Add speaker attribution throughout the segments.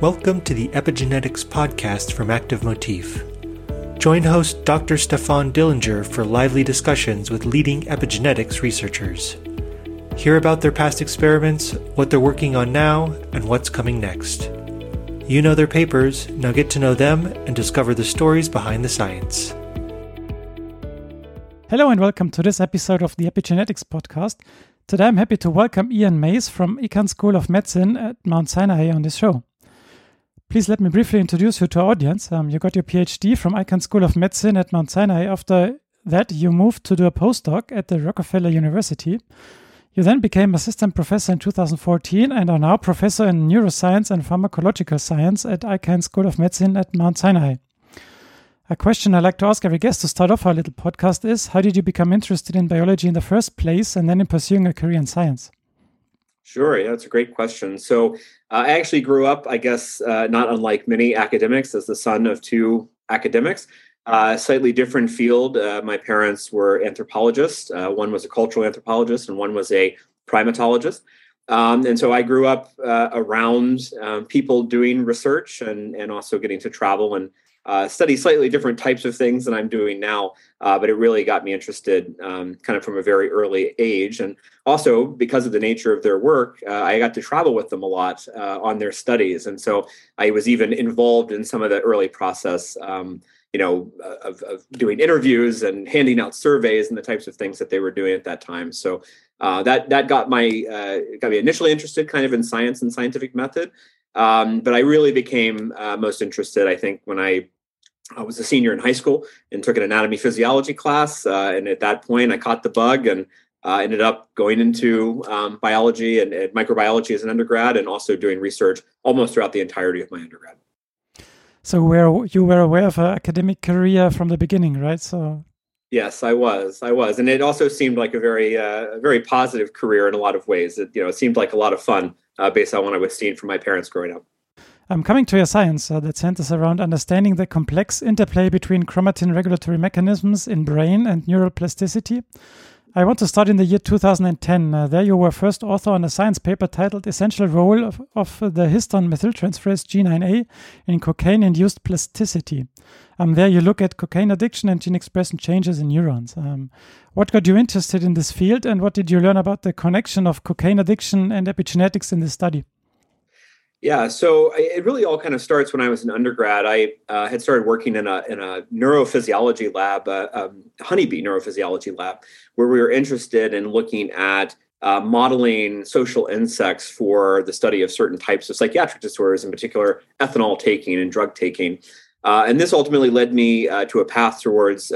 Speaker 1: Welcome to the Epigenetics podcast from Active Motif. Join host Dr. Stefan Dillinger for lively discussions with leading epigenetics researchers. Hear about their past experiments, what they're working on now, and what's coming next. You know their papers, now get to know them and discover the stories behind the science.
Speaker 2: Hello and welcome to this episode of the Epigenetics podcast. Today I'm happy to welcome Ian Maze from Icahn School of Medicine at Mount Sinai on this show. Please let me briefly introduce you to our audience. Um, you got your PhD from Icahn School of Medicine at Mount Sinai. After that, you moved to do a postdoc at the Rockefeller University. You then became assistant professor in 2014 and are now professor in neuroscience and pharmacological science at Icahn School of Medicine at Mount Sinai. A question I like to ask every guest to start off our little podcast is How did you become interested in biology in the first place and then in pursuing a career in science?
Speaker 3: Sure, yeah, that's a great question. So, uh, I actually grew up, I guess, uh, not unlike many academics, as the son of two academics. Uh, slightly different field. Uh, my parents were anthropologists. Uh, one was a cultural anthropologist, and one was a primatologist. Um, and so I grew up uh, around um, people doing research and and also getting to travel and uh, study slightly different types of things than I'm doing now, uh, but it really got me interested um, kind of from a very early age. And also because of the nature of their work, uh, I got to travel with them a lot uh, on their studies. And so I was even involved in some of the early process. Um, you know, of, of, doing interviews and handing out surveys and the types of things that they were doing at that time. So uh, that that got my uh, got me initially interested, kind of in science and scientific method. Um, but I really became most interested, I think, when I I was a senior in high school and took an anatomy physiology class. Uh, and at that point, I caught the bug and uh, ended up going into um, biology and, and, microbiology as an undergrad and also doing research almost throughout the entirety of my undergrad.
Speaker 2: So where you were aware of an academic career from the beginning, right? So
Speaker 3: yes, I was. I was, and it also seemed like a very, uh, very positive career in a lot of ways. It, you know, it seemed like a lot of fun uh, based on what I was seeing from my parents growing up.
Speaker 2: I'm coming to your science uh, that centers around understanding the complex interplay between chromatin regulatory mechanisms in brain and neural plasticity. I want to start in the year 2010. Uh, there, you were first author on a science paper titled Essential Role of, of the Histone Methyltransferase G9A in Cocaine Induced Plasticity. Um, there, you look at cocaine addiction and gene expression changes in neurons. Um, what got you interested in this field, and what did you learn about the connection of cocaine addiction and epigenetics in this study?
Speaker 3: Yeah, so it really all kind of starts when I was an undergrad. I uh, had started working in a in a neurophysiology lab, a, uh, um, honeybee neurophysiology lab, where we were interested in looking at uh, modeling social insects for the study of certain types of psychiatric disorders, in particular ethanol taking and drug taking. Uh, and this ultimately led me uh, to a path towards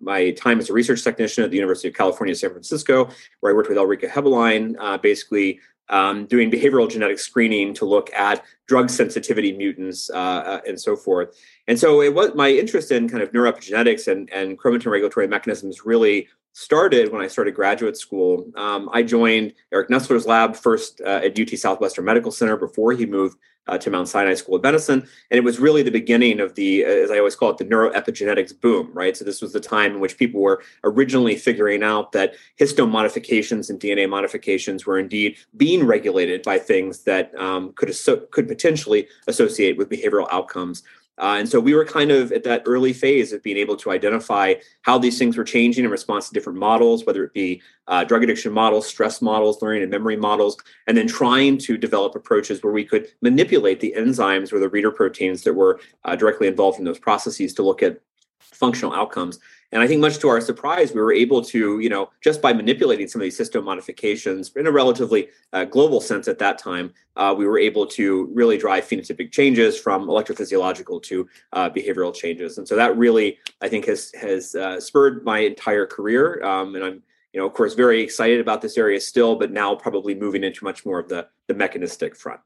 Speaker 3: my time as a research technician at the University of California, San Francisco, where I worked with Ulrike Heberlein, basically um, doing behavioral genetic screening to look at drug sensitivity mutants uh, uh, and so forth. And so it was my interest in kind of neuroepigenetics and, and chromatin regulatory mechanisms really started when I started graduate school. Um, I joined Eric Nestler's lab first uh, at UT Southwestern Medical Center before he moved uh, to Mount Sinai School of Medicine. And it was really the beginning of the, as I always call it, the neuroepigenetics boom, right? So this was the time in which people were originally figuring out that histone modifications and DNA modifications were indeed being regulated by things that um, could, could potentially associate with behavioral outcomes. Uh, and so we were kind of at that early phase of being able to identify how these things were changing in response to different models, whether it be uh, drug addiction models, stress models, learning and memory models, and then trying to develop approaches where we could manipulate the enzymes or the reader proteins that were uh, directly involved in those processes to look at functional outcomes. And I think, much to our surprise, we were able to, you know, just by manipulating some of these histone modifications in a relatively uh, global sense at that time, uh, we were able to really drive phenotypic changes from electrophysiological to uh, behavioral changes. And so that really, I think, has has uh, spurred my entire career. Um, and I'm, you know, of course, very excited about this area still, but now probably moving into much more of the the mechanistic front.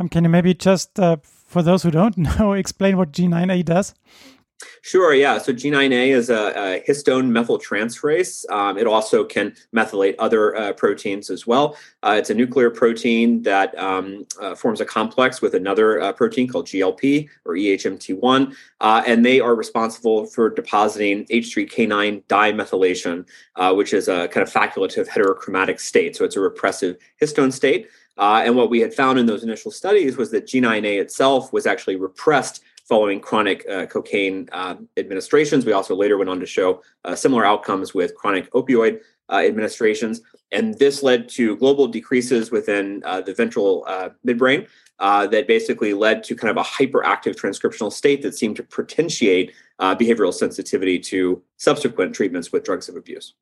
Speaker 2: Um, can you maybe just, uh, for those who don't know, explain what G9A does?
Speaker 3: Sure, yeah. So G9A is a, a histone methyltransferase. Um, it also can methylate other uh, proteins as well. Uh, it's a nuclear protein that um, uh, forms a complex with another uh, protein called GLP or EHMT1, uh, and they are responsible for depositing H3K9 dimethylation, uh, which is a kind of facultative heterochromatic state. So it's a repressive histone state. And what we had found in those initial studies was that G9A itself was actually repressed following chronic uh, cocaine uh, administrations. We also later went on to show uh, similar outcomes with chronic opioid uh, administrations. And this led to global decreases within uh, the ventral uh, midbrain that basically led to kind of a hyperactive transcriptional state that seemed to potentiate behavioral sensitivity to subsequent treatments with drugs of abuse.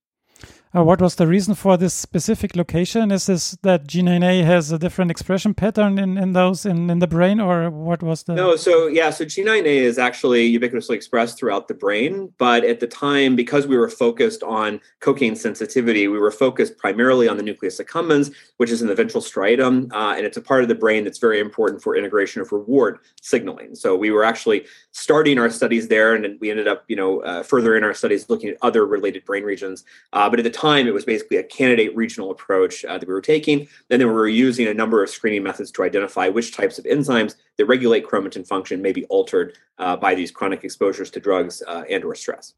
Speaker 2: Uh, what was the reason for this specific location? Is this that G9A has a different expression pattern in, in those in, in the brain, or what was the?
Speaker 3: No, so yeah, so G9A is actually ubiquitously expressed throughout the brain, but at the time, because we were focused on cocaine sensitivity, we were focused primarily on the nucleus accumbens, which is in the ventral striatum, uh, and it's a part of the brain that's very important for integration of reward signaling. So we were actually starting our studies there, and we ended up, you know, uh, further in our studies looking at other related brain regions. Uh, but at the time, it was basically a candidate regional approach uh, that we were taking. And then we were using a number of screening methods to identify which types of enzymes that regulate chromatin function may be altered uh, by these chronic exposures to drugs uh, and or stress.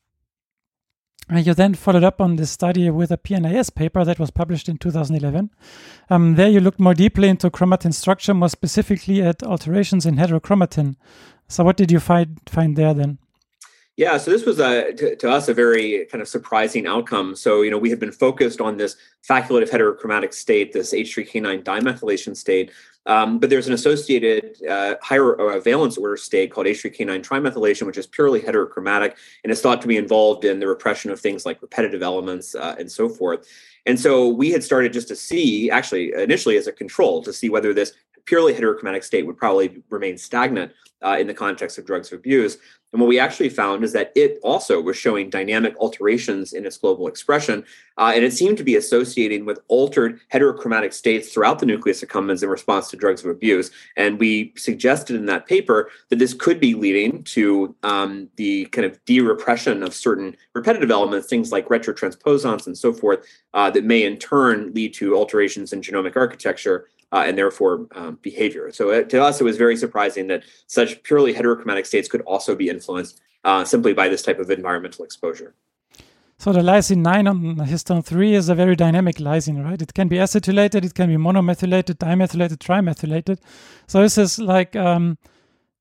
Speaker 2: And you then followed up on this study with a PNAS paper that was published in 2011. Um, there you looked more deeply into chromatin structure, more specifically at alterations in heterochromatin. So what did you find find there then?
Speaker 3: Yeah, so this was a to, to, us a very kind of surprising outcome. So you know we had been focused on this facultative heterochromatic state, this H3K9 dimethylation state, um, but there's an associated uh, higher uh, valence order state called H3K9 trimethylation, which is purely heterochromatic and is thought to be involved in the repression of things like repetitive elements uh, and so forth. And so we had started just to see, actually, initially as a control, to see whether this purely heterochromatic state would probably remain stagnant uh, in the context of drugs of abuse. And what we actually found is that it also was showing dynamic alterations in its global expression. Uh, and it seemed to be associating with altered heterochromatic states throughout the nucleus accumbens in response to drugs of abuse. And we suggested in that paper that this could be leading to um, the kind of de repression of certain repetitive elements, things like retrotransposons and so forth, uh, that may in turn lead to alterations in genomic architecture uh, and therefore um, behavior. So it, to us, it was very surprising that such purely heterochromatic states could also be influenced uh, simply by this type of environmental exposure.
Speaker 2: So the lysine 9 on histone 3 is a very dynamic lysine, right? It can be acetylated, it can be monomethylated, dimethylated, trimethylated. So this is like um,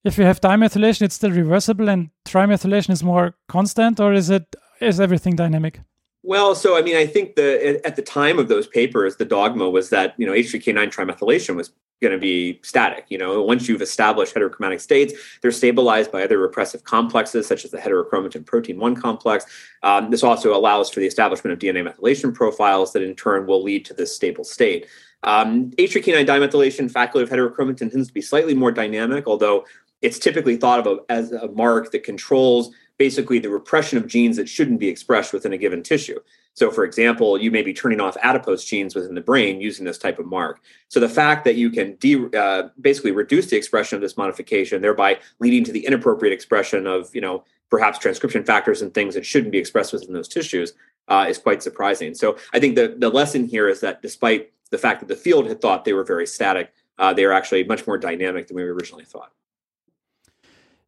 Speaker 2: if you have dimethylation, it's still reversible, and trimethylation is more constant, or is it is everything dynamic?
Speaker 3: Well, so I mean, I think the at the time of those papers, the dogma was that you know H3K9 trimethylation was going to be static. You know, once you've established heterochromatic states, they're stabilized by other repressive complexes such as the heterochromatin protein one complex. Um, this also allows for the establishment of DNA methylation profiles that in turn will lead to this stable state. Um, H3K9 dimethylation facultative heterochromatin tends to be slightly more dynamic, although it's typically thought of as a mark that controls basically the repression of genes that shouldn't be expressed within a given tissue. So, for example, you may be turning off adipose genes within the brain using this type of mark. So, the fact that you can de- uh, basically reduce the expression of this modification, thereby leading to the inappropriate expression of, you know, perhaps transcription factors and things that shouldn't be expressed within those tissues, uh, is quite surprising. So, I think the the lesson here is that despite the fact that the field had thought they were very static, uh, they are actually much more dynamic than we originally thought.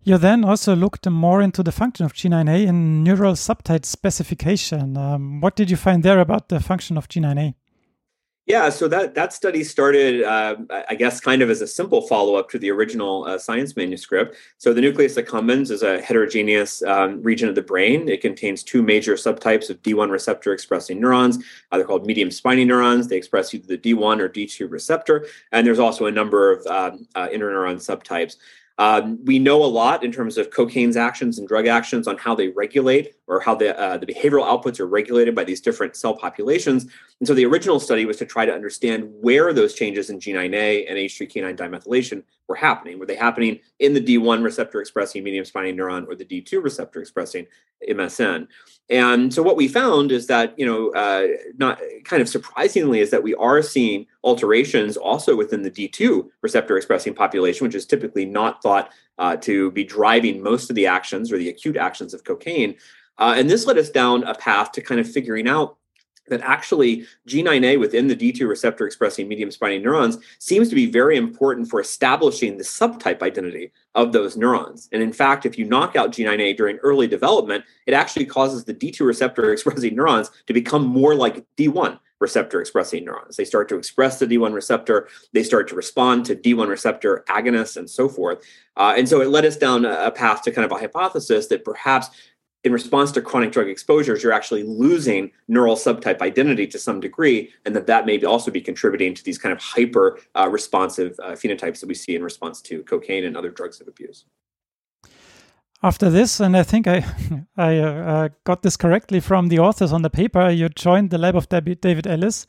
Speaker 2: You then also looked more into the function of G9A in neural subtype specification. Um, what did you find there about the function of G9A?
Speaker 3: Yeah, so that that study started, uh, I guess, kind of as a simple follow up to the original uh, science manuscript. So the nucleus accumbens is a heterogeneous um, region of the brain. It contains two major subtypes of D1 receptor expressing neurons. Uh, they're called medium spiny neurons. They express either the D1 or D2 receptor, and there's also a number of um, uh, interneuron subtypes. Um, we know a lot in terms of cocaine's actions and drug actions on how they regulate or how the, uh, the behavioral outputs are regulated by these different cell populations. And so the original study was to try to understand where those changes in G9A and H3K9 dimethylation were happening. Were they happening in the D1 receptor expressing medium spiny neuron or the D2 receptor expressing MSN? And so what we found is that, you know, uh, not kind of surprisingly, is that we are seeing alterations also within the D2 receptor expressing population, which is typically not thought uh, to be driving most of the actions or the acute actions of cocaine. Uh, and this led us down a path to kind of figuring out that actually G9A within the D2 receptor expressing medium spiny neurons seems to be very important for establishing the subtype identity of those neurons. And in fact, if you knock out G9A during early development, it actually causes the D2 receptor expressing neurons to become more like D1 receptor expressing neurons. They start to express the D1 receptor, they start to respond to D1 receptor agonists and so forth. Uh, and so it led us down a path to kind of a hypothesis that perhaps in response to chronic drug exposures, you're actually losing neural subtype identity to some degree, and that that may also be contributing to these kind of hyper uh, responsive uh, phenotypes that we see in response to cocaine and other drugs of abuse.
Speaker 2: After this, and I think I I uh, uh, got this correctly from the authors on the paper, you joined the lab of David Allis,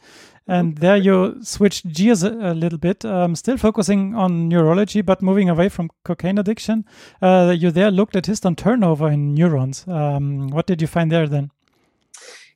Speaker 2: and there you switched gears a, a little bit, um, still focusing on neurology, but moving away from cocaine addiction. Uh, you there looked at histone turnover in neurons. Um, what did you find there then?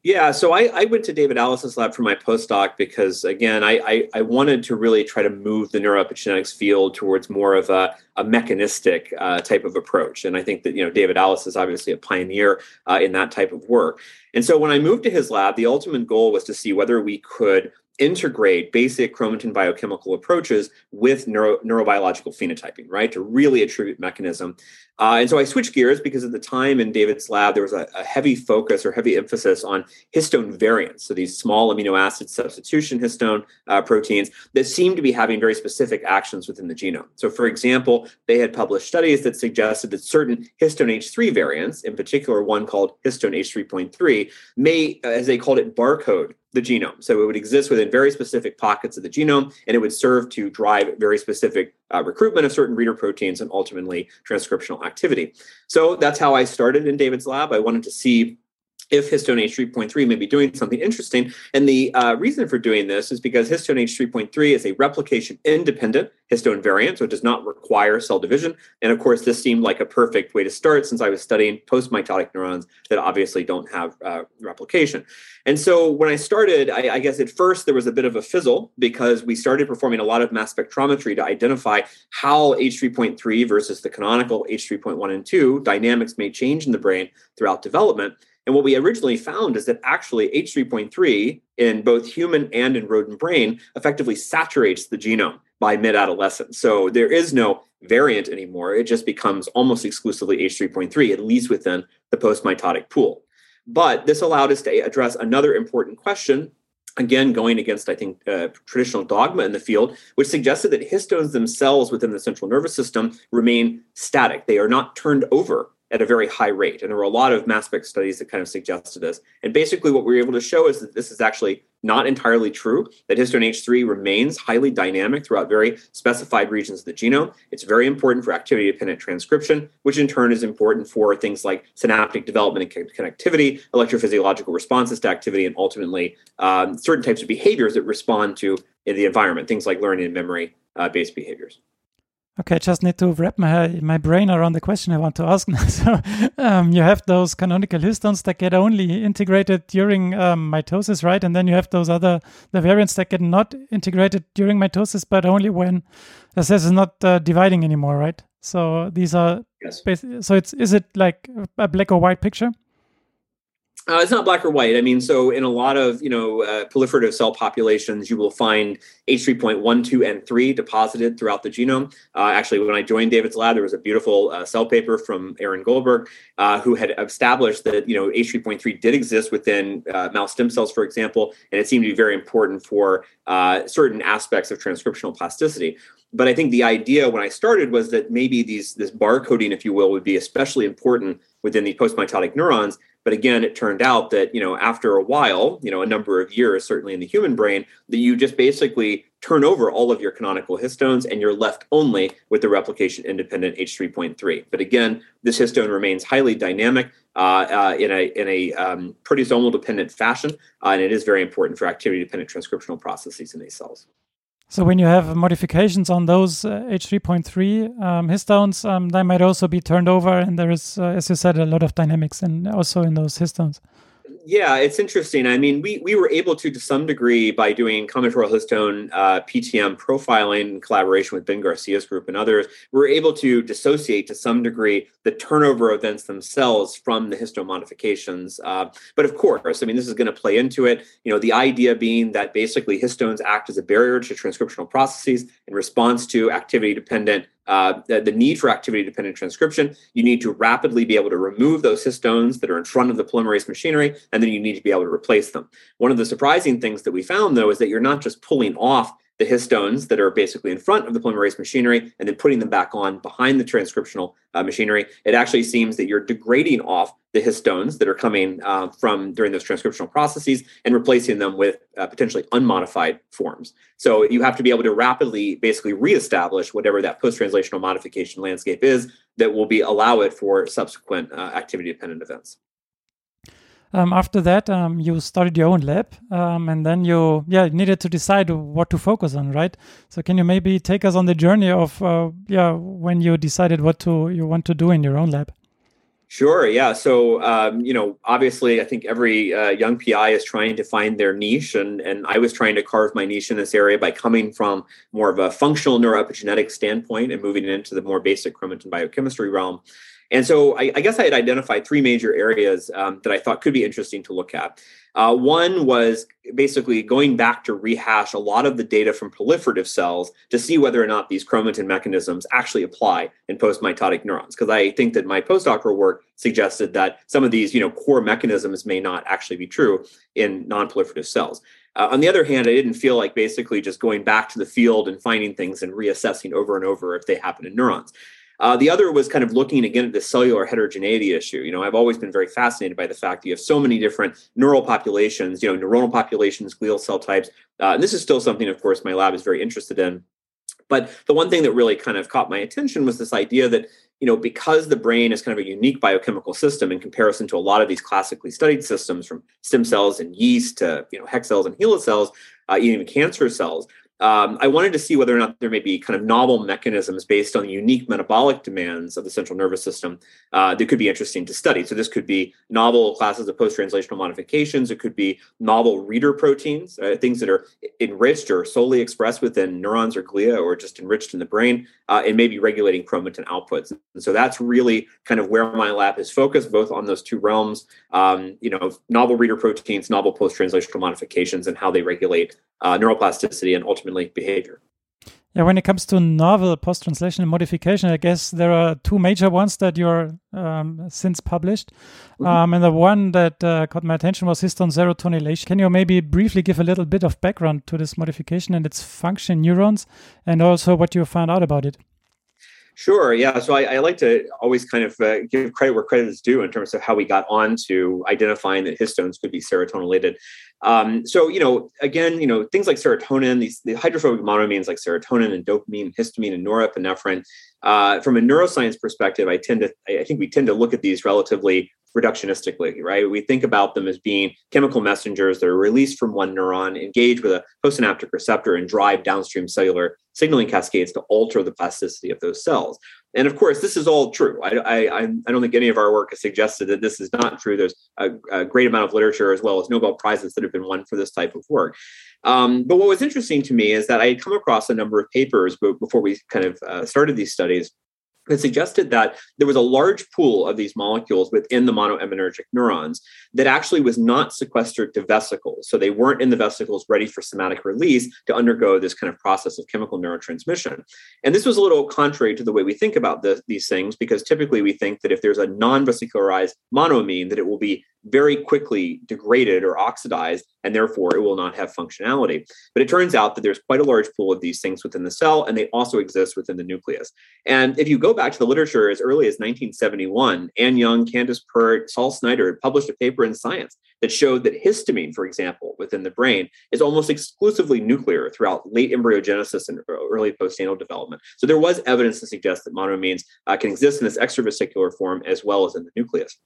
Speaker 3: Yeah, so I, I, went to David Allis's lab for my postdoc because, again, I, I, I, wanted to really try to move the neuroepigenetics field towards more of a, a mechanistic uh, type of approach. And I think that, you know, David Allison is obviously a pioneer uh, in that type of work. And so when I moved to his lab, the ultimate goal was to see whether we could integrate basic chromatin biochemical approaches with neuro, neurobiological phenotyping, right, to really attribute mechanism. Uh, and so I switched gears because at the time in David's lab, there was a, a, heavy focus or heavy emphasis on histone variants. So these small amino acid substitution histone uh, proteins that seem to be having very specific actions within the genome. So, for example, they had published studies that suggested that certain histone H3 variants, in particular one called histone H3.3, may, as they called it, barcode the genome. So it would exist within very specific pockets of the genome, and it would serve to drive very specific uh, recruitment of certain reader proteins and ultimately transcriptional activity. So that's how I started in David's lab. I wanted to see if histone H3.3 may be doing something interesting. And the uh, reason for doing this is because histone H3.3 is a replication independent histone variant, so it does not require cell division. And of course, this seemed like a perfect way to start since I was studying post mitotic neurons that obviously don't have uh, replication. And so when I started, I, I guess at first there was a bit of a fizzle because we started performing a lot of mass spectrometry to identify how H3.3 versus the canonical H3.1 and 2 dynamics may change in the brain throughout development. And what we originally found is that actually H3.3 in both human and in rodent brain effectively saturates the genome by mid adolescence. So there is no variant anymore. It just becomes almost exclusively H3.3, at least within the post mitotic pool. But this allowed us to address another important question. Again, going against, I think, uh, traditional dogma in the field, which suggested that histones themselves within the central nervous system remain static. They are not turned over at a very high rate. And there were a lot of mass spec studies that kind of suggested this. And basically, what we were able to show is that this is actually not entirely true, that histone H3 remains highly dynamic throughout very specified regions of the genome. It's very important for activity dependent transcription, which in turn is important for things like synaptic development and connectivity, electrophysiological responses to activity, and ultimately um, certain types of behaviors that respond to the environment, things like learning and memory uh, based behaviors.
Speaker 2: Okay, I just need to wrap my my brain around the question I want to ask now. so, um, you have those canonical histones that get only integrated during um, mitosis, right? And then you have those other the variants that get not integrated during mitosis, but only when the cell is not uh, dividing anymore, right? So these are yes. so it's is it like a black or white picture?
Speaker 3: Uh, it's not black or white. I mean, so in a lot of you know uh, proliferative cell populations, you will find H3.1, 2, and 3 deposited throughout the genome. Uh, actually, when I joined David's lab, there was a beautiful uh, cell paper from Aaron Goldberg uh, who had established that you know H3.3 did exist within uh, mouse stem cells, for example, and it seemed to be very important for certain aspects of transcriptional plasticity but I think the idea when I started was that maybe these this barcoding, if you will, would be especially important within the postmitotic neurons but again, it turned out that, you know, after a while, you know, a number of years, certainly in the human brain, that you just basically turn over all of your canonical histones and you're left only with the replication independent H3.3. But again, this histone remains highly dynamic uh, uh, in a, in a um, proteasomal dependent fashion, uh, and it is very important for activity dependent transcriptional processes in these cells.
Speaker 2: So when you have modifications on those uh, H3.3 um, histones, um, they might also be turned over, and there is, uh, as you said, a lot of dynamics and also in those histones.
Speaker 3: Yeah, it's interesting. I mean, we we were able to, to some degree, by doing combinatorial histone uh, PTM profiling in collaboration with Ben Garcia's group and others, we are able to dissociate to some degree the turnover events themselves from the histone modifications. Uh, but of course, I mean, this is going to play into it. You know, the idea being that basically histones act as a barrier to transcriptional processes in response to activity-dependent uh, the, the, need for activity dependent transcription. You need to rapidly be able to remove those histones that are in front of the polymerase machinery, and then you need to be able to replace them. One of the surprising things that we found, though, is that you're not just pulling off the histones that are basically in front of the polymerase machinery and then putting them back on behind the transcriptional uh, machinery, it actually seems that you're degrading off the histones that are coming uh, from during those transcriptional processes and replacing them with uh, potentially unmodified forms. So you have to be able to rapidly basically reestablish whatever that post-translational modification landscape is that will be allow it for subsequent uh, activity-dependent events.
Speaker 2: Um, after that, um, you started your own lab, um, and then you yeah needed to decide what to focus on, right? So can you maybe take us on the journey of uh, yeah when you decided what to you want to do in your own lab?
Speaker 3: Sure. Yeah. So, um, you know, obviously, I think every uh, young PI is trying to find their niche, and and I was trying to carve my niche in this area by coming from more of a functional neuroepigenetic standpoint and moving into the more basic chromatin biochemistry realm. And so I, I, guess I had identified three major areas um, that I thought could be interesting to look at. Uh, one was basically going back to rehash a lot of the data from proliferative cells to see whether or not these chromatin mechanisms actually apply in post-mitotic neurons. Because I think that my postdoctoral work suggested that some of these, you know, core mechanisms may not actually be true in non-proliferative cells. Uh, on the other hand, I didn't feel like basically just going back to the field and finding things and reassessing over and over if they happen in neurons. Uh, the other was kind of looking again at the cellular heterogeneity issue. You know, I've always been very fascinated by the fact that you have so many different neural populations, you know, neuronal populations, glial cell types. Uh, and this is still something, of course, my lab is very interested in. But the one thing that really kind of caught my attention was this idea that, you know, because the brain is kind of a unique biochemical system in comparison to a lot of these classically studied systems from stem cells and yeast to, you know, HEK cells and HeLa cells, uh, even cancer cells, um, I wanted to see whether or not there may be kind of novel mechanisms based on the unique metabolic demands of the central nervous system uh, that could be interesting to study. So this could be novel classes of post-translational modifications. It could be novel reader proteins, uh, things that are enriched or solely expressed within neurons or glia, or just enriched in the brain, uh, and maybe regulating chromatin outputs. And so that's really kind of where my lab is focused, both on those two realms. Um, you know, novel reader proteins, novel post-translational modifications, and how they regulate uh, neuroplasticity and ultimately behavior.
Speaker 2: Yeah, when it comes to novel post-translational modification, I guess there are two major ones that you're um, since published. Mm-hmm. Um, and the one that uh, caught my attention was histone serotonylation. Can you maybe briefly give a little bit of background to this modification and its function in neurons and also what you found out about it?
Speaker 3: Sure. Yeah. So I, I like to always kind of uh, give credit where credit is due in terms of how we got on to identifying that histones could be serotonylated. Um, so you know, again, you know, things like serotonin, these the hydrophobic monoamines like serotonin and dopamine, histamine, and norepinephrine. Uh, from a neuroscience perspective, I tend to, I think we tend to look at these relatively reductionistically, right? We think about them as being chemical messengers that are released from one neuron, engage with a postsynaptic receptor, and drive downstream cellular signaling cascades to alter the plasticity of those cells. And of course, this is all true. I, I, I don't think any of our work has suggested that this is not true. There's a, a great amount of literature as well as Nobel Prizes that have been won for this type of work. Um, but what was interesting to me is that I had come across a number of papers before we kind of uh, started these studies that suggested that there was a large pool of these molecules within the monoaminergic neurons that actually was not sequestered to vesicles. So they weren't in the vesicles ready for somatic release to undergo this kind of process of chemical neurotransmission. And this was a little contrary to the way we think about this, these things, because typically we think that if there's a non vesicularized monoamine, that it will be very quickly degraded or oxidized, and therefore it will not have functionality. But it turns out that there's quite a large pool of these things within the cell, and they also exist within the nucleus. And if you go back to the literature as early as 1971, Anne Young, Candace Pert, Sol Snyder had published a paper in Science that showed that histamine, for example, within the brain is almost exclusively nuclear throughout late embryogenesis and early postnatal development. So there was evidence to suggest that monoamines uh, can exist in this extravesicular form as well as in the nucleus.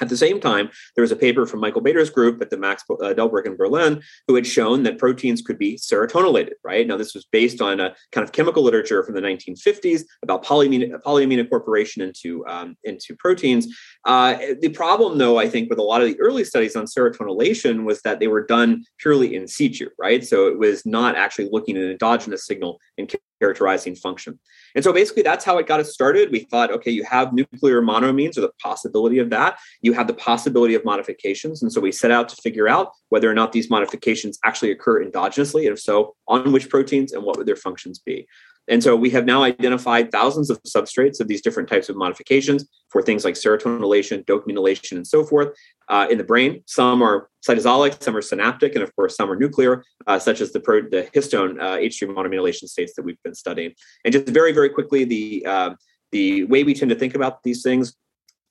Speaker 3: At the same time, there was a paper from Michael Bader's group at the Max uh, Delbrück in Berlin who had shown that proteins could be serotonylated, right? Now, this was based on a kind of chemical literature from the 1950s about polyamine, polyamine incorporation into, um, into proteins. Uh, the problem, though, I think, with a lot of the early studies on serotonylation was that they were done purely in situ, right? So it was not actually looking at an endogenous signal and characterizing function. And so basically that's how it got us started. We thought, okay, you have nuclear monoamines or the possibility of that. You have the possibility of modifications. And so we set out to figure out whether or not these modifications actually occur endogenously, and if so, on which proteins and what would their functions be. And so we have now identified thousands of substrates of these different types of modifications for things like serotonylation, dopamine and so forth uh, in the brain. Some are cytosolic, some are synaptic, and of course, some are nuclear, uh, such as the, pro- the histone uh, H3 monoaminylation states that we've been studying. And just very, very quickly, the uh, the way we tend to think about these things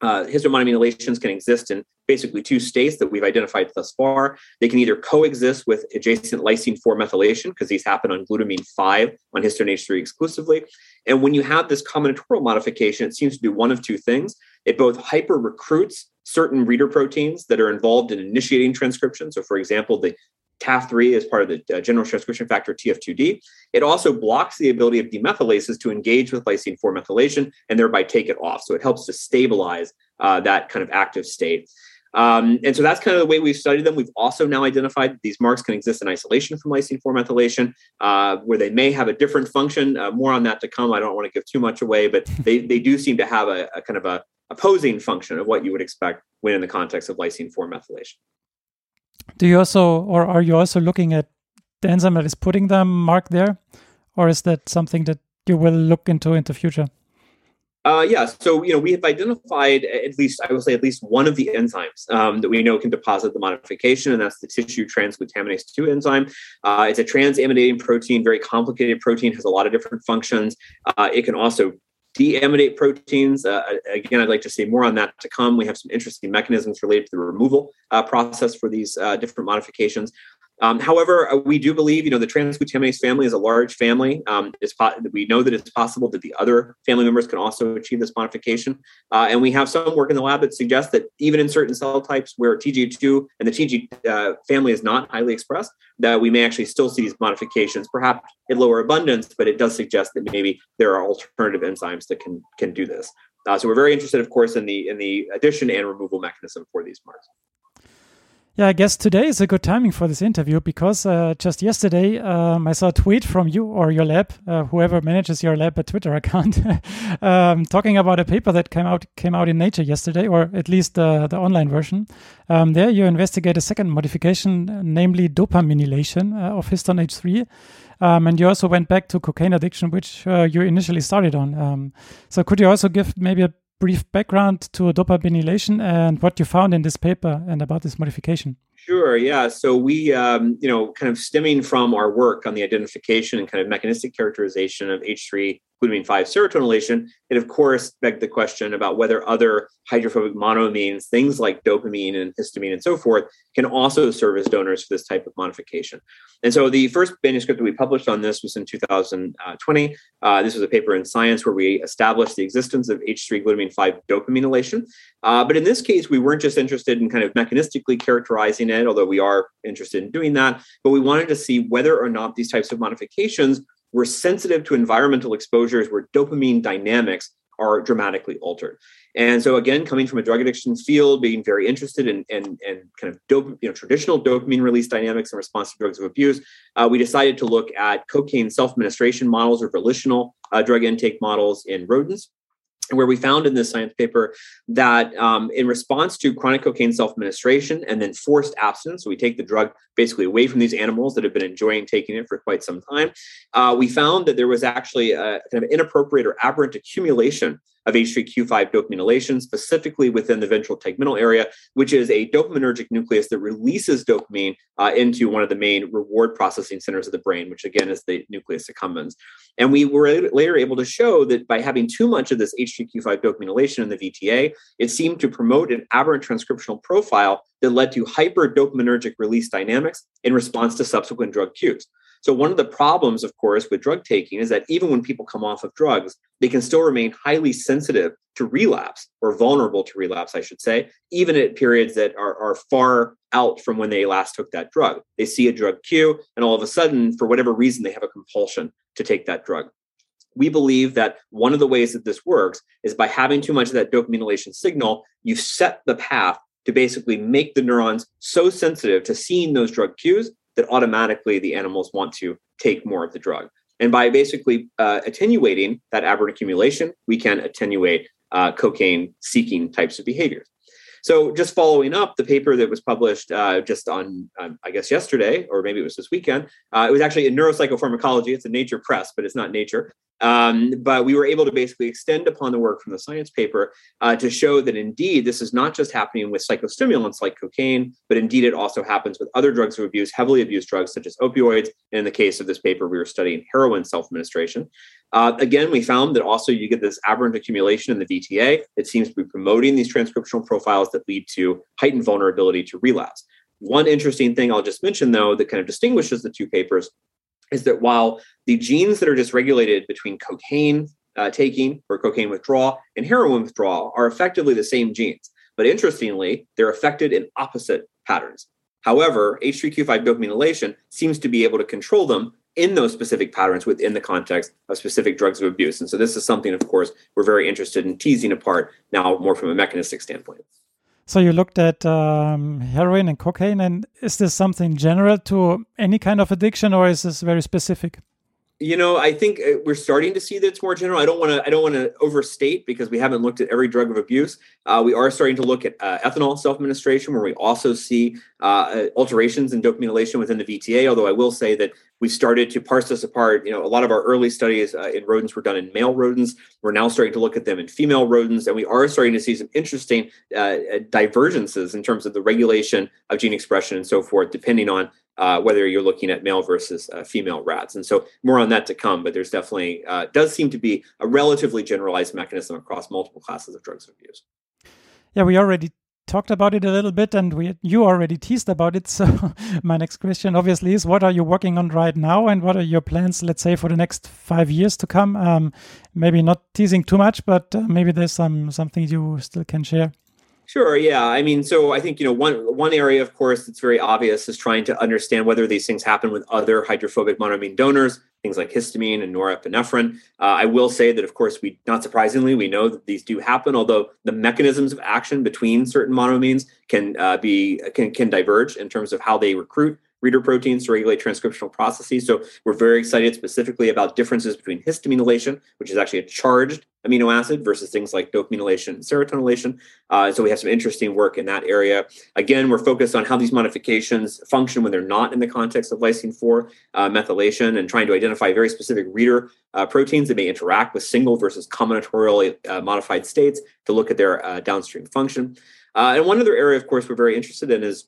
Speaker 3: uh, histone monoaminylations can exist in basically two states that we've identified thus far. They can either coexist with adjacent lysine 4 methylation, because these happen on glutamine 5 on histone H3 exclusively. And when you have this combinatorial modification, it seems to do one of two things. It both hyper recruits certain reader proteins that are involved in initiating transcription. So, for example, the TAF3 is part of the uh, general transcription factor TF2D. It also blocks the ability of demethylases to engage with lysine 4 methylation and thereby take it off. So it helps to stabilize uh, that kind of active state. Um, and so that's kind of the way we've studied them. We've also now identified that these marks can exist in isolation from lysine 4 methylation, uh, where they may have a different function. Uh, more on that to come. I don't want to give too much away, but they, they do seem to have a, a kind of a opposing function of what you would expect when in the context of lysine 4 methylation.
Speaker 2: Do you also, or are you also looking at the enzyme that is putting them mark there, or is that something that you will look into in the future?
Speaker 3: Uh, yeah, so you know we have identified at least I will say at least one of the enzymes um, that we know can deposit the modification, and that's the tissue transglutaminase two enzyme. Uh, it's a transaminating protein, very complicated protein, has a lot of different functions. Uh, it can also deaminate proteins. Uh, again, I'd like to see more on that to come. We have some interesting mechanisms related to the removal uh, process for these uh, different modifications. Um, however, uh, we do believe, you know, the transglutaminase family is a large family. Um, po- we know that it's possible that the other family members can also achieve this modification. Uh, and we have some work in the lab that suggests that even in certain cell types where TG2 and the TG uh, family is not highly expressed, that we may actually still see these modifications, perhaps in lower abundance, but it does suggest that maybe there are alternative enzymes that can can do this. Uh, so we're very interested, of course, in the in the addition and removal mechanism for these marks.
Speaker 2: Yeah, I guess today is a good timing for this interview because uh, just yesterday um, I saw a tweet from you or your lab, uh, whoever manages your lab, a Twitter account, um, talking about a paper that came out came out in Nature yesterday, or at least the the online version. Um, there, you investigate a second modification, namely dopaminylation uh, of histone H3. Um, and you also went back to cocaine addiction, which uh, you initially started on. Um, so, could you also give maybe a brief background to dopaminylation and what you found in this paper and about this modification?
Speaker 3: Sure. Yeah. So we, um, you know, kind of stemming from our work on the identification and kind of mechanistic characterization of H3 glutamine 5 serotonylation, it of course begged the question about whether other hydrophobic monoamines, things like dopamine and histamine and so forth, can also serve as donors for this type of modification. And so the first manuscript that we published on this was in 2020. Uh, this was a paper in Science where we established the existence of H3 glutamine 5 dopaminylation. Uh, but in this case, we weren't just interested in kind of mechanistically characterizing it, although we are interested in doing that, but we wanted to see whether or not these types of modifications were sensitive to environmental exposures where dopamine dynamics are dramatically altered. And so again, coming from a drug addiction field, being very interested in, in kind of dope, you know, traditional dopamine release dynamics in response to drugs of abuse, uh, we decided to look at cocaine self-administration models or volitional uh, drug intake models in rodents where we found in this science paper that um, in response to chronic cocaine self-administration and then forced abstinence, so we take the drug basically away from these animals that have been enjoying taking it for quite some time, uh, we found that there was actually a kind of inappropriate or aberrant accumulation of H3Q5 dopaminylation, specifically within the ventral tegmental area, which is a dopaminergic nucleus that releases dopamine uh, into one of the main reward processing centers of the brain, which again is the nucleus accumbens. And we were later able to show that by having too much of this H3Q5 dopaminylation in the VTA, it seemed to promote an aberrant transcriptional profile that led to hyper dopaminergic release dynamics in response to subsequent drug cues. So, one of the problems, of course, with drug taking is that even when people come off of drugs, they can still remain highly sensitive to relapse or vulnerable to relapse, I should say, even at periods that are, are far out from when they last took that drug. They see a drug cue, and all of a sudden, for whatever reason, they have a compulsion to take that drug. We believe that one of the ways that this works is by having too much of that dopamine signal, you set the path to basically make the neurons so sensitive to seeing those drug cues that automatically the animals want to take more of the drug. And by basically uh, attenuating that aberrant accumulation, we can attenuate uh, cocaine seeking types of behaviors. So, just following up the paper that was published uh, just on, um, I guess, yesterday, or maybe it was this weekend, uh, it was actually in Neuropsychopharmacology. It's a Nature Press, but it's not Nature. Um, but we were able to basically extend upon the work from the science paper uh, to show that indeed this is not just happening with psychostimulants like cocaine, but indeed it also happens with other drugs of abuse, heavily abused drugs such as opioids. And in the case of this paper, we were studying heroin self administration. Uh, again, we found that also you get this aberrant accumulation in the VTA. It seems to be promoting these transcriptional profiles that lead to heightened vulnerability to relapse. One interesting thing I'll just mention, though, that kind of distinguishes the two papers is that while the genes that are dysregulated between cocaine uh, taking or cocaine withdrawal and heroin withdrawal are effectively the same genes, but interestingly, they're affected in opposite patterns. However, H3Q5 dopamine seems to be able to control them in those specific patterns within the context of specific drugs of abuse. And so this is something, of course, we're very interested in teasing apart now more from a mechanistic standpoint.
Speaker 2: So you looked at um, heroin and cocaine, and is this something general to any kind of addiction, or is this very specific?
Speaker 3: You know, I think uh, we're starting to see that it's more general. I don't want to. I don't want to overstate because we haven't looked at every drug of abuse. Uh, we are starting to look at uh, ethanol self-administration, where we also see uh, alterations in dopamine within the VTA. Although I will say that we started to parse this apart. You know, a lot of our early studies uh, in rodents were done in male rodents. We're now starting to look at them in female rodents, and we are starting to see some interesting uh, uh, divergences in terms of the regulation of gene expression and so forth, depending on uh, whether you're looking at male versus uh, female rats. And so more on that to come. But there's definitely uh, does seem to be a relatively generalized mechanism across multiple classes of drugs of abuse.
Speaker 2: Yeah, we already talked about it a little bit and we you already teased about it so my next question obviously is what are you working on right now and what are your plans let's say for the next five years to come um, maybe not teasing too much but uh, maybe there's some something you still can share
Speaker 3: Sure. Yeah. I mean, so I think you know one one area, of course, that's very obvious is trying to understand whether these things happen with other hydrophobic monoamine donors, things like histamine and norepinephrine. Uh, I will say that, of course, we not surprisingly we know that these do happen, although the mechanisms of action between certain monoamines can uh, be can can diverge in terms of how they recruit reader proteins to regulate transcriptional processes. So we're very excited specifically about differences between histamine which is actually a charged amino acid, versus things like dopamine and serotonin Uh, so we have some interesting work in that area. Again, we're focused on how these modifications function when they're not in the context of lysine 4 uh, methylation and trying to identify very specific reader uh, proteins that may interact with single versus combinatorially uh, modified states to look at their uh, downstream function. Uh, and one other area, of course, we're very interested in is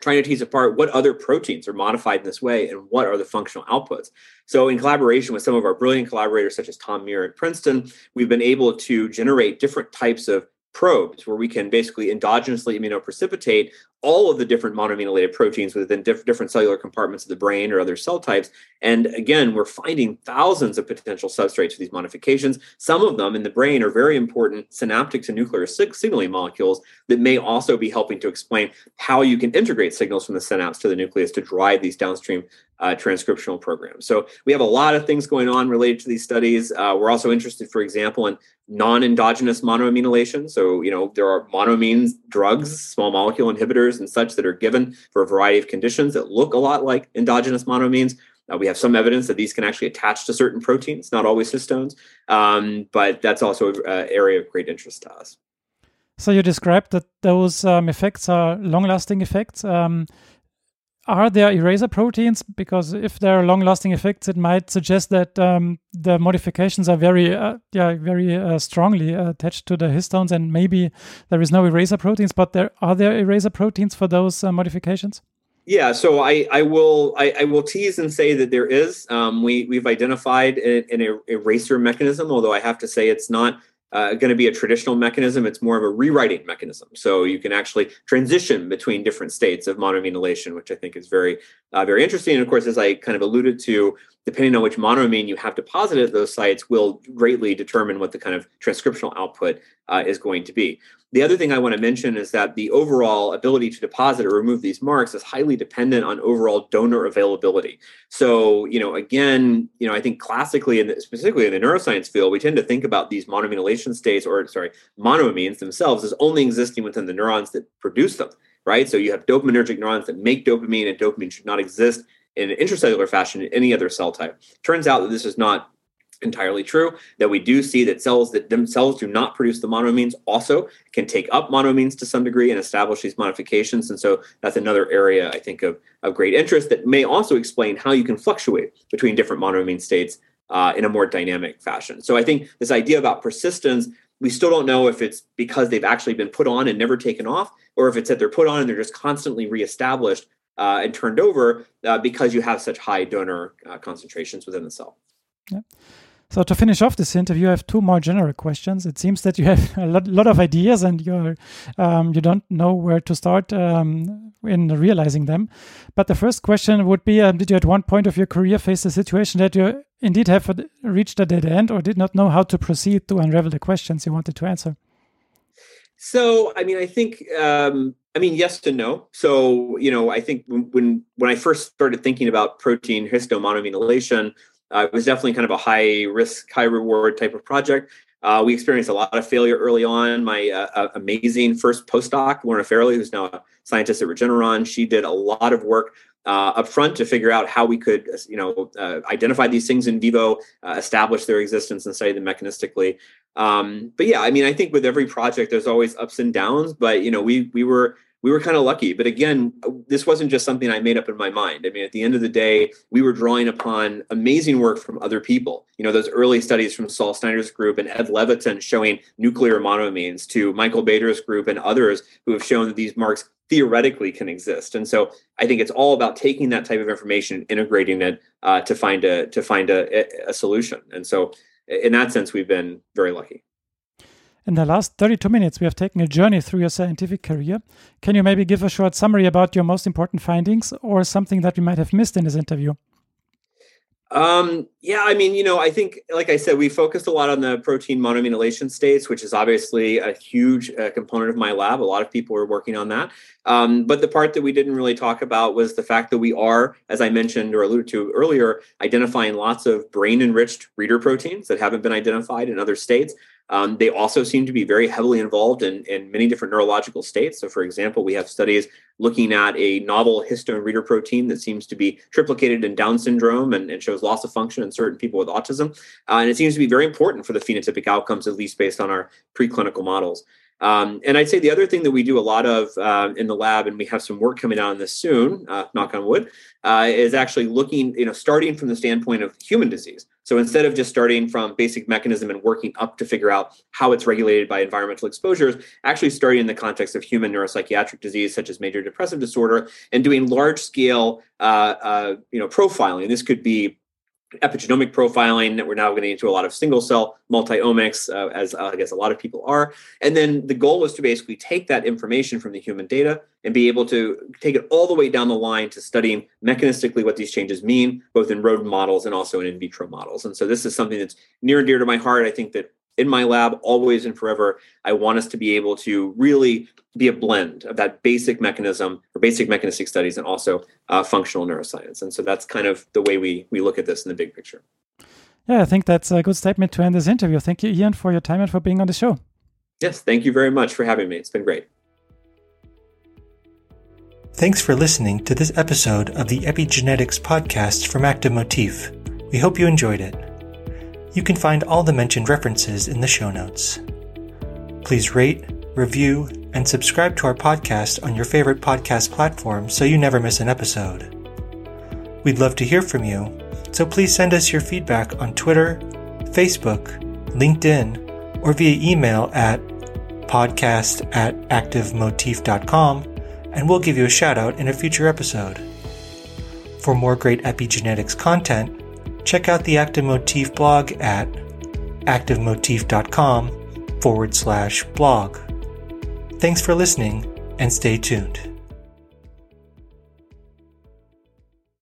Speaker 3: trying to tease apart what other proteins are modified in this way and what are the functional outputs. So, in collaboration with some of our brilliant collaborators, such as Tom Muir at Princeton, we've been able to generate different types of probes where we can basically endogenously immunoprecipitate all of the different monoamine proteins within diff- different cellular compartments of the brain or other cell types. And again, we're finding thousands of potential substrates for these modifications. Some of them in the brain are very important synaptic to nuclear sig- signaling molecules that may also be helping to explain how you can integrate signals from the synapse to the nucleus to drive these downstream uh, transcriptional programs. So we have a lot of things going on related to these studies. Uh, we're also interested, for example, in non-endogenous monoaminylation. So, you know, there are monoamines drugs, small molecule inhibitors and such that are given for a variety of conditions that look a lot like endogenous monoamines. Uh, we have some evidence that these can actually attach to certain proteins, not always histones, um, but that's also an area of great interest to us.
Speaker 2: So you described that those um, effects are long-lasting effects. Um, are there eraser proteins? Because if there are long-lasting effects, it might suggest that um, the modifications are very, uh, yeah, very uh, strongly attached to the histones, and maybe there is no eraser proteins. But there are there eraser proteins for those uh, modifications?
Speaker 3: Yeah, so I, I will I, I, will tease and say that there is. Um, we we've identified an, an eraser mechanism, although I have to say it's not uh, going to be a traditional mechanism. It's more of a rewriting mechanism. So you can actually transition between different states of monoaminylation, which I think is very, uh, very interesting. And of course, as I kind of alluded to, depending on which monoamine you have deposited at those sites, will greatly determine what the kind of transcriptional output uh, is going to be. The other thing I want to mention is that the overall ability to deposit or remove these marks is highly dependent on overall donor availability. So, you know, again, you know, I think classically and specifically in the neuroscience field, we tend to think about these monoaminylation states or sorry, monoamines themselves as only existing within the neurons that produce them, right? So you have dopaminergic neurons that make dopamine and dopamine should not exist in an intracellular fashion in any other cell type. Turns out that this is not entirely true that we do see that cells that themselves do not produce the monoamines also can take up monoamines to some degree and establish these modifications. And so that's another area i think of, of great interest that may also explain how you can fluctuate between different monoamine states uh, in a more dynamic fashion. So i think this idea about persistence we still don't know if it's because they've actually been put on and never taken off or if it's that they're put on and they're just constantly reestablished uh, and turned over uh, because you have such high donor uh, concentrations within the cell.
Speaker 2: Yeah. So to finish off this interview, I have two more general questions. It seems that you have a lot, lot of ideas and you're um, you don't know where to start um, in realizing them. But the first question would be: um, Did you at one point of your career face a situation that you indeed have reached a dead end, or did not know how to proceed to unravel the questions you wanted to answer?
Speaker 3: So, I mean, I think um, I mean, yes and no. So, you know, I think when when I first started thinking about protein histone monoaminylation, uh, it was definitely kind of a high risk, high reward type of project. Uh, we experienced a lot of failure early on. My uh, uh amazing first postdoc, Lorna Farrelly, who's now a scientist at Regeneron, she did a lot of work uh, up front to figure out how we could, you know, uh, identify these things in vivo, uh, establish their existence, and study them mechanistically. Um, but yeah, I mean, I think with every project, there's always ups and downs. But you know, we we were we were kind of lucky. But again, this wasn't just something I made up in my mind. I mean, at the end of the day, we were drawing upon amazing work from other people. You know, those early studies from Sol Snyder's group and Ed Levitin showing nuclear monoamines to Michael Bader's group and others who have shown that these marks theoretically can exist. And so I think it's all about taking that type of information and integrating it uh, to find a to find a, a solution. And so in that sense, we've been very lucky.
Speaker 2: In the last 32 minutes, we have taken a journey through your scientific career. Can you maybe give a short summary about your most important findings or something that we might have missed in this interview?
Speaker 3: Um, yeah, I mean, you know, I think, like I said, we focused a lot on the protein monoaminylation states, which is obviously a huge uh, component of my lab. A lot of people are working on that. Um, but the part that we didn't really talk about was the fact that we are, as I mentioned or alluded to earlier, identifying lots of brain enriched reader proteins that haven't been identified in other states. Um, they also seem to be very heavily involved in, in many different neurological states. So, for example, we have studies looking at a novel histone reader protein that seems to be triplicated in Down syndrome and, and shows loss of function in certain people with autism. Uh, and it seems to be very important for the phenotypic outcomes, at least based on our preclinical models. Um, and I'd say the other thing that we do a lot of uh, in the lab, and we have some work coming out on this soon, uh, knock on wood, uh, is actually looking, you know, starting from the standpoint of human disease. So instead of just starting from basic mechanism and working up to figure out how it's regulated by environmental exposures, actually starting in the context of human neuropsychiatric disease such as major depressive disorder and doing large scale, uh, uh, you know, profiling. This could be epigenomic profiling that we're now getting into a lot of single cell multi-omics uh, as uh, i guess a lot of people are. And then the goal was to basically take that information from the human data and be able to take it all the way down the line to studying mechanistically what these changes mean both in rodent models and also in in vitro models. And so this is something that's near and dear to my heart. I think that in my lab always and forever i want us to be able to really be a blend of that basic mechanism or basic mechanistic studies and also uh, functional neuroscience. And so that's kind of the way we we look at this in the big picture.
Speaker 2: Yeah i think that's a good statement to end this interview. Thank you ian for your time and for being on the show.
Speaker 3: Yes thank you very much for having me. It's been great.
Speaker 1: Thanks for listening to this episode of the Epigenetics podcast from Active Motif. We hope you enjoyed it. You can find all the mentioned references in the show notes. Please rate, review, and subscribe to our podcast on your favorite podcast platform so you never miss an episode. We'd love to hear from you, so please send us your feedback on Twitter, Facebook, LinkedIn, or via email at podcast at activemotif.com, and we'll give you a shout out in a future episode. For more great epigenetics content, check out the Active Motif blog at activemotif.com forward slash blog. Thanks for listening and stay tuned.